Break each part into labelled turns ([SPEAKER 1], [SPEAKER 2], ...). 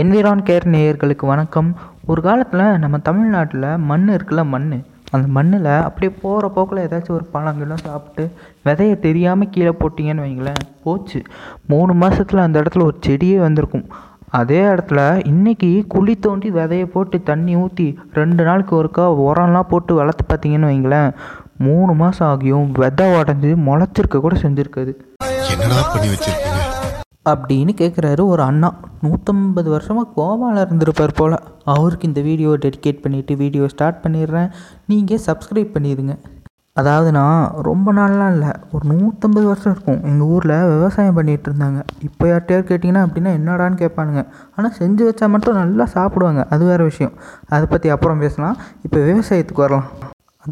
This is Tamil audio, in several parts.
[SPEAKER 1] என்விரான் கேர் நேயர்களுக்கு வணக்கம். ஒரு காலத்தில் நம்ம தமிழ்நாட்டில் மண் இருக்குல்ல மண் அந்த மண்ணில் அப்படியே போகிற போக்கில் ஏதாச்சும் ஒரு பழங்கெல்லாம் சாப்பிட்டு விதைய தெரியாமல் கீழே போட்டிங்கன்னு வைங்களேன் போச்சு. மூணு மாதத்துல அந்த இடத்துல ஒரு செடியே வந்திருக்கும். அதே இடத்துல இன்னைக்கு குழி தோண்டி விதையை போட்டு தண்ணி ஊற்றி ரெண்டு நாளுக்கு ஒருக்கா உரம்லாம் போட்டு வளர்த்து பார்த்தீங்கன்னு வைங்களேன் மூணு மாதம் ஆகியும் விதை உடஞ்சி முளைச்சிருக்க கூட செஞ்சுருக்காது.
[SPEAKER 2] என்னடா பண்ணி வச்சிருக்கீங்க?
[SPEAKER 1] அப்படின்னு கேட்குறாரு ஒரு அண்ணா. நூற்றம்பது வருஷமாக கோவாவில் இருந்திருப்பார் போல். அவருக்கு இந்த வீடியோவை டெடிகேட் பண்ணிவிட்டு வீடியோ ஸ்டார்ட் பண்ணிடுறேன். நீங்கள் சப்ஸ்கிரைப் பண்ணிடுங்க. அதாவது நான் ரொம்ப நாள்லாம் இல்லை ஒரு நூற்றம்பது வருஷம் இருக்கும். எங்கள் ஊரில் விவசாயம் பண்ணிகிட்டு இருந்தாங்க. இப்போ யார்கிட்டயாவது கேட்டிங்கன்னா அப்படின்னா என்னடான்னு கேட்பானுங்க. ஆனால் செஞ்சு வச்சா மட்டும் நல்லா சாப்பிடுவாங்க. அது வேறு விஷயம். அதை பற்றி அப்புறம் பேசலாம். இப்போ விவசாயத்துக்கு வரலாம்.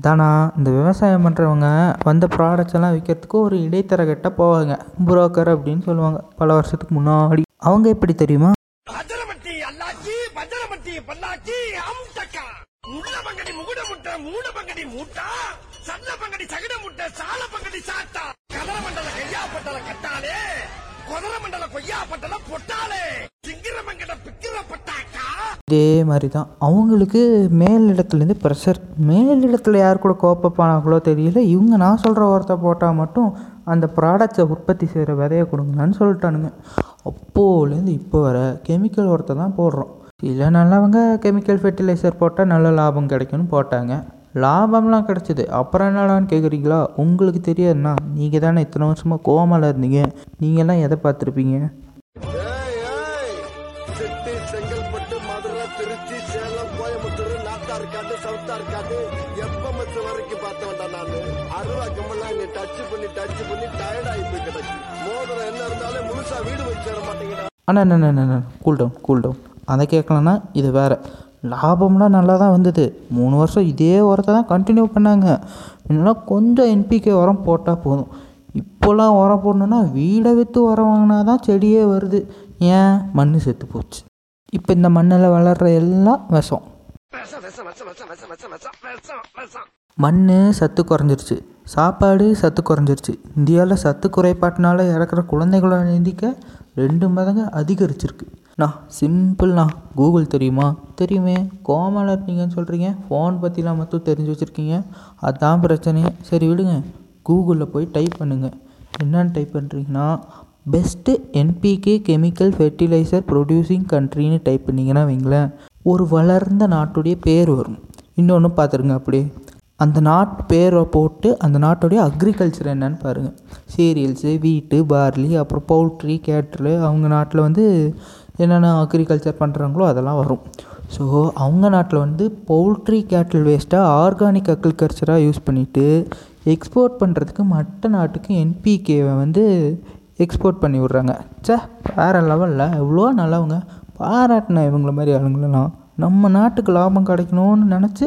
[SPEAKER 1] அதானா இந்த விவசாயம் பண்ணுறவங்க வந்த ப்ராடக்ட்ஸ் எல்லாம் விற்கிறதுக்கு ஒரு இடைத்தரகட்ட போவாங்க. புரோக்கர் அப்படின்னு சொல்லுவாங்க. பல வருஷத்துக்கு முன்னாடி. அவங்க எப்படி தெரியுமா?
[SPEAKER 3] பொட்டால
[SPEAKER 1] இதே மாதிரி தான் அவங்களுக்கு மேலிடத்துலேருந்து ப்ரெஷர் மேலிடத்தில் யார் கூட கோப்பப்பானாங்களோ தெரியல. இவங்க நான் சொல்கிற வார்த்தை போட்டால் மட்டும் அந்த ப்ராடக்ட்ஸை உற்பத்தி செய்கிற விதைய கொடுங்கன்னு சொல்லிட்டானுங்க. அப்போலேருந்து இப்போ வர கெமிக்கல் உரத்தை தான் போடுறோம். சில நல்லவங்க கெமிக்கல் ஃபெர்டிலைசர் போட்டால் நல்ல லாபம் கிடைக்கும்னு போட்டாங்க. லாபம்லாம் கிடச்சிது. அப்புறம் என்னடான்னு கேட்குறீங்களா உங்களுக்கு தெரியாதுண்ணா நீங்கள் தானே இத்தனை வருஷமாக கோமாவில் இருந்தீங்க. நீங்கள்லாம் எதை பார்த்துருப்பீங்க?
[SPEAKER 4] செங்கல்பட்டு மதுரை திருச்சி சேலம் கோயம்புத்தூர் நாத்தார்காடு சவுத்தார்காடு எப்பமத்து வரைக்கும் பார்த்தவன்டா நானு அருவா கம்பெல்லாம் நீ டச் பண்ணி டச் பண்ணி டயர்ட் ஆகி போய் கிடக்கு மோதிரம் என்ன இருந்தாலும் முழுசா வீடு வச்சு தர மாட்டேங்கிறா
[SPEAKER 1] அண்ணா என்ன கூல் டவுன் கூல் டவுன் அதை கேட்கலன்னா இது வேறு லாபம்லாம் நல்லா தான் வந்தது மூணு வருஷம் இதே உரத்தை தான் கண்டினியூ பண்ணாங்க முன்னெல்லாம் கொஞ்சம் என்பிகே உரம் போட்டால் போதும் இப்போல்லாம் உரம் போடணுன்னா வீடை விற்று உரம் வாங்கினா தான் செடியே வருது ஏன் மண் செத்து போச்சு இப்போ இந்த மண்ணில் வளர்கிற எல்லாம் விஷம். மண் சத்து குறைஞ்சிருச்சு. சாப்பாடு சத்து குறைஞ்சிருச்சு. இந்தியாவில் சத்து குறைபாட்டினால இறக்குற குழந்தைகளோட எண்ணிக்கை ரெண்டு மடங்கு அதிகரிச்சிருக்கு. நான் சிம்பிள்ண்ணா கூகுள் தெரியுமா? தெரியுமே. கோமாவில் இருந்தீங்கன்னு சொல்கிறீங்க ஃபோன் பற்றிலாம் மட்டும் தெரிஞ்சு வச்சுருக்கீங்க. அதுதான் பிரச்சனையே. சரி விடுங்க. கூகுளில் போய் டைப் பண்ணுங்கள் என்னென்னு டைப் பண்ணுறீங்கன்னா best NPK chemical fertilizer producing கண்ட்ரின்னு type பண்ணிங்கன்னா வைங்களேன் ஒரு வளர்ந்த நாட்டுடைய பேர் வரும். இன்னொன்று பார்த்துருங்க அப்படியே. அந்த நாட்டு பேரை போட்டு அந்த நாட்டுடைய அக்ரிகல்ச்சர் என்னன்னு பாருங்கள் சீரியல்ஸு வீட்டு பார்லி அப்புறம் பவுல்ட்ரி கேட்ரு அவங்க நாட்டில் வந்து என்னென்ன அக்ரிகல்ச்சர் பண்ணுறாங்களோ அதெல்லாம் வரும். ஸோ அவங்க நாட்டில் வந்து பவுல்ட்ரி கேட்டில் வேஸ்ட்டாக ஆர்கானிக் அக்ரிகல்ச்சராக யூஸ் பண்ணிவிட்டு எக்ஸ்போர்ட் பண்ணுறதுக்கு மற்ற நாட்டுக்கு என்பிகேவை வந்து எக்ஸ்போர்ட் பண்ணி விட்றாங்க. ச்சே வேறு லெவலில் எவ்வளோ நல்லவங்க பாராட்டின இவங்கள மாதிரி ஆளுங்களெல்லாம் நம்ம நாட்டுக்கு லாபம் கிடைக்கணும்னு நினச்சி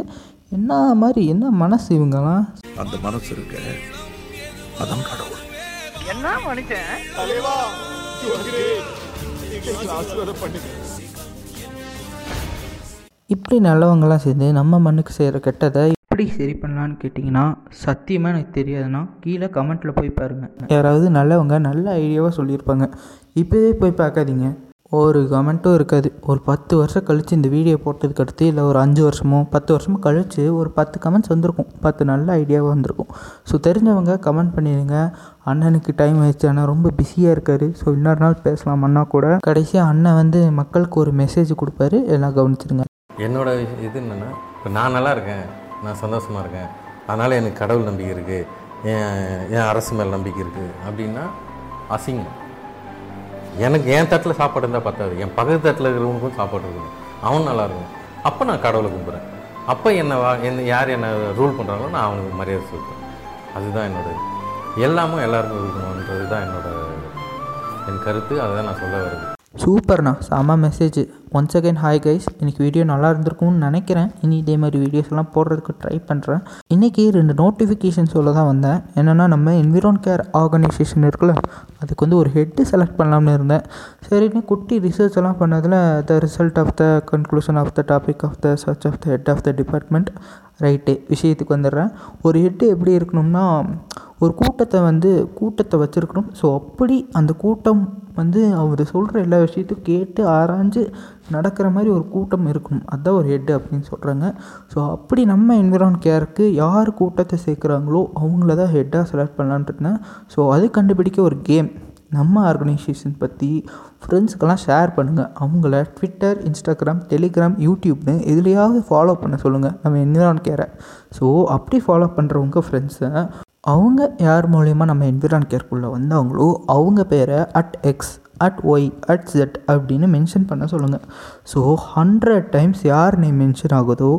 [SPEAKER 1] என்ன மாதிரி என்ன மனசு இவங்கெல்லாம்?
[SPEAKER 2] அந்த மனசு இருக்க அதான் கடவுள்.
[SPEAKER 4] ஆசீர்வாதம் பண்ணுங்க.
[SPEAKER 1] இப்படி நல்லவங்களாம் சேர்ந்து நம்ம மண்ணுக்கு செய்கிற கெட்டதை எப்படி சரி பண்ணலான்னு கேட்டிங்கன்னா சத்தியமாக எனக்கு தெரியாதுன்னா கீழே கமெண்ட்டில் போய் பாருங்கள் யாராவது நல்லவங்க நல்ல ஐடியாவாக சொல்லியிருப்பாங்க. இப்போவே போய் பார்க்காதீங்க. ஒரு கமெண்ட்டும் இருக்காது. ஒரு பத்து வருஷம் கழித்து இந்த வீடியோ போட்டதுக்கு அடுத்து இல்லை ஒரு அஞ்சு வருஷமோ பத்து வருஷமோ கழித்து ஒரு பத்து கமெண்ட்ஸ் வந்திருக்கும். பத்து நல்ல ஐடியாவாக வந்திருக்கும். ஸோ தெரிஞ்சவங்க கமெண்ட் பண்ணிடுங்க அண்ணனுக்கு டைம் ஆயிடுச்சு. அண்ணா ரொம்ப பிஸியாக இருக்கார். ஸோ இன்னொரு நாள் பேசலாம் அண்ணா கூட. கடைசியாக அண்ணன் வந்து மக்களுக்கு ஒரு மெசேஜ் கொடுப்பாரு. எல்லாம் கவனிச்சிடுங்க
[SPEAKER 5] என்னோட இது என்னென்னா இப்போ நான் நல்லா இருக்கேன். நான் சந்தோஷமாக இருக்கேன். அதனால் எனக்கு கடவுள் நம்பிக்கை இருக்குது என் என் அரசு மேல் நம்பிக்கை இருக்குது அப்படின்னா அசிங்கம். எனக்கு என் தட்டில் சாப்பாடு இருந்தால் பத்தாது. என் பக்கத்து தட்டில் இருக்கிறவனுக்கும் சாப்பாடு இருக்கணும் அவன் நல்லா இருக்கும் அப்போ நான் கடவுளை கும்பிட்றேன். அப்போ என்னை வா என்ன யார் என்னை ரூல் பண்ணுறாங்களோ நான் அவனுக்கு மரியாதை சொல்கிறேன் அதுதான் என்னோட எல்லாமும் எல்லாருக்கும் இருக்கணுன்றது தான் என்னோட என் கருத்து. அதை தான் நான் சொல்ல வருது
[SPEAKER 1] சூப்பர்ண்ணா செம்ம message once again hi guys இன்னைக்கு வீடியோ நல்லா இருந்திருக்கும்னு நினைக்கிறேன். இனி இதே மாதிரி வீடியோஸ்லாம் போடுறதுக்கு ட்ரை பண்ணுறேன் இன்றைக்கி ரெண்டு நோட்டிஃபிகேஷன் சொல்ல தான் வந்தேன். என்னென்னா நம்ம என்விரான் கேர் ஆர்கனைசேஷன் இருக்குல்ல அதுக்கு வந்து ஒரு ஹெட்டு செலக்ட் பண்ணலாம்னு இருந்தேன். சரின்னு குட்டி ரிசர்ச் எல்லாம் பண்ணதில் the result of the conclusion of the topic of the search of the head of the department right விஷயத்துக்கு வந்துடுறேன். ஒரு ஹெட்டு எப்படி இருக்கணும்னா ஒரு கூட்டத்தை வந்து கூட்டத்தை வச்சுருக்கணும். ஸோ அப்படி அந்த கூட்டம் வந்து அவர் சொல்கிற எல்லா விஷயத்தையும் கேட்டு ஆராய்ஞ்சு நடக்கிற மாதிரி ஒரு கூட்டம் இருக்கணும். அதுதான் ஒரு ஹெட் அப்படின்னு சொல்கிறாங்க ஸோ அப்படி நம்ம என்விரான் கேருக்கு யார் கூட்டத்தை சேர்க்குறாங்களோ அவங்கள தான் ஹெட்டாக செலக்ட் பண்ணலான்ட்டு இருந்தேன் ஸோ அது கண்டுபிடிக்க ஒரு கேம் நம்ம ஆர்கனைசேஷன் பற்றி ஃப்ரெண்ட்ஸுக்கெல்லாம் ஷேர் பண்ணுங்கள் அவங்கள ட்விட்டர் இன்ஸ்டாகிராம் டெலிகிராம் யூடியூப்னு எதுலேயாவது ஃபாலோ பண்ண சொல்லுங்கள் நம்ம என்விரான் கேரை ஸோ அப்படி ஃபாலோ பண்ணுறவங்க ஃப்ரெண்ட்ஸை அவங்க யார் மூலயமா நம்ம என்விரான் கேர்க்குள்ளே வந்தாங்களோ அவங்க பேரை at X at Y at Z அப்படின்னு மென்ஷன் பண்ண சொல்லுங்கள் ஸோ ஹண்ட்ரட் டைம்ஸ் யார் நேம் மென்ஷன் ஆகுதோ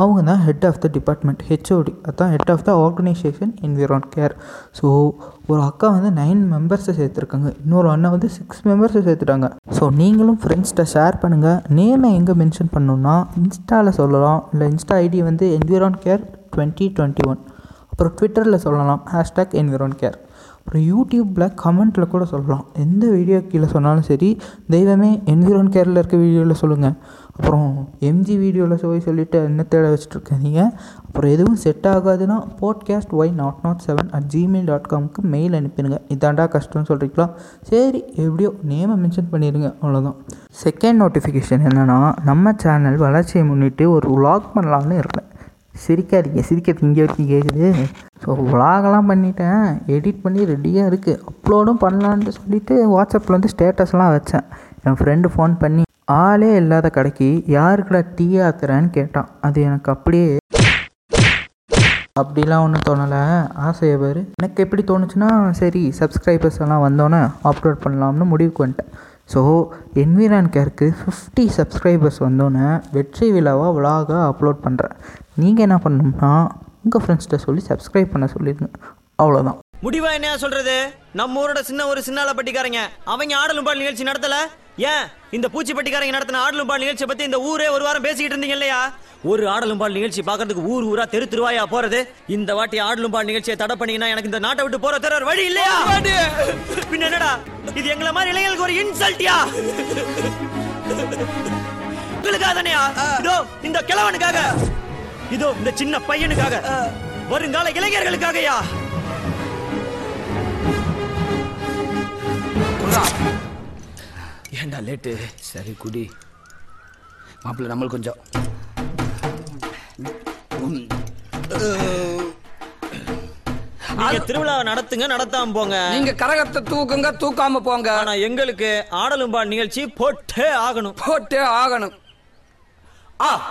[SPEAKER 1] அவங்க தான் head of the department HOD அதான் head of the organization Environ care so ஒரு அக்கா வந்து நைன் மெம்பர்ஸை சேர்த்துருக்காங்க. இன்னொரு அண்ணா வந்து சிக்ஸ் மெம்பர்ஸை சேர்த்துட்டாங்க. ஸோ நீங்களும் ஃப்ரெண்ட்ஸ்கிட்ட ஷேர் பண்ணுங்கள் நேமை எங்கே மென்ஷன் பண்ணணுன்னா இன்ஸ்டாவில் சொல்லலாம். இல்லை இன்ஸ்டா ஐடி வந்து Environ care twenty twenty one அப்புறம் ட்விட்டரில் சொல்லலாம் ஹேஷ்டாக் என்விரான் கேர் அப்புறம் யூடியூப்பில் கமெண்ட்டில் கூட சொல்லலாம். எந்த வீடியோ கீழே சொன்னாலும் சரி தெய்வமே என்விரான் கேரில் இருக்க வீடியோவில் சொல்லுங்கள் அப்புறம் எம்ஜி வீடியோவில் போய் சொல்லிவிட்டு என்ன தேட வச்சுட்ருக்காதீங்க. அப்புறம் எதுவும் set ஆகாதுன்னா podcast why not nought seven at Gmail dot காம்க்கு mail அனுப்பிடுங்க. இதாண்டா கஷ்டம்னு சொல்கிறீங்களா சரி எப்படியோ நேமை மென்ஷன் பண்ணிடுங்க. அவ்வளோதான் செகண்ட் நோட்டிஃபிகேஷன் என்னென்னா நம்ம சேனல் வளர்ச்சியை முன்னிட்டு ஒரு லாக் பண்ணலான்னு இருக்கேன் சிரிக்காதீங்க. சிரிக்கிறது இங்கே வரைக்கும் கேட்குது ஸோ விலாகெல்லாம் பண்ணிட்டேன். எடிட் பண்ணி ரெடியாக இருக்குது அப்லோடும் பண்ணலான்ட்டு சொல்லிவிட்டு வாட்ஸ்அப்பில் வந்து ஸ்டேட்டஸ்லாம் வச்சேன். என் ஃப்ரெண்டு ஃபோன் பண்ணி ஆளே இல்லாத கடைக்கு யாருக்குடா டீ ஆத்துறேன்னு கேட்டான். அது எனக்கு அப்படியே அப்படிலாம் ஒன்றும் தோணலை. ஆசையை பாரு. எனக்கு எப்படி தோணுச்சுன்னா சரி சப்ஸ்கிரைபர்ஸ் எல்லாம் வந்தோன்னே அப்லோட் பண்ணலாம்னு முடிவுக்கு வந்துட்டேன். ஸோ என்விரான் கேருக்கு ஃபிஃப்டி சப்ஸ்கிரைபர்ஸ் வந்தோன்னே வெற்றி விழாவாக விலாகாக அப்லோட் பண்ணுறேன் நீங்கள் என்ன பண்ணணும்னா உங்கள் ஃப்ரெண்ட்ஸ்கிட்ட சொல்லி சப்ஸ்கிரைப் பண்ண சொல்லிடுங்க. அவ்வளோதான்
[SPEAKER 6] முடிவா என்ன சொல்றது? நம்ம ஊரோட சின்ன ஒரு சின்னால பட்டிக்காரங்க. அவங்க ஆடலும் பாடல் நிகழ்ச்சி நடத்தல? ஏன்? இந்த பூச்சி பட்டிக்காரங்க நடத்தின ஆடலும் பாடல் நிகழ்ச்சியை பத்தி இந்த ஊரே ஒரு வாரம் பேசிக்கிட்டு இருந்தீங்க இல்லையா? ஒரு ஆடலும் பாடல் நிகழ்ச்சி பாக்குறதுக்கு ஊர் ஊரா தெரு திருவாயா போறது? இந்த வாட்டி ஆடலும் பாடல் நிகழ்ச்சியை தடை பண்ணீங்கன்னா எனக்கு இந்த நாட்டை விட்டு போற தர வழி இல்லையா? பின்ன என்னடா? இது எங்களை மாதிரி இளைஞர்களுக்கு ஒரு இன்சல்ட்டியா உங்களுக்காக தானேயா இதோ இந்த கிழவனுக்காக. இதோ இந்த சின்ன பையனுக்காக. வருங்கால இளைஞர்களுக்காகயா?
[SPEAKER 7] ஏன்டா லேட்டு? சரி குடி. மாப்பிள்ள நம்மளுக்கு கொஞ்சம்.
[SPEAKER 6] நீங்க திருவிழாவை நடத்துங்க நடத்தாம போங்க.
[SPEAKER 7] நீங்க கரகத்தை தூக்குங்க தூக்காம போங்க.
[SPEAKER 6] ஆனா எங்களுக்கு ஆடலும் நிகழ்ச்சி போட்டே ஆகணும்.
[SPEAKER 7] போட்டே ஆகணும். ஆ.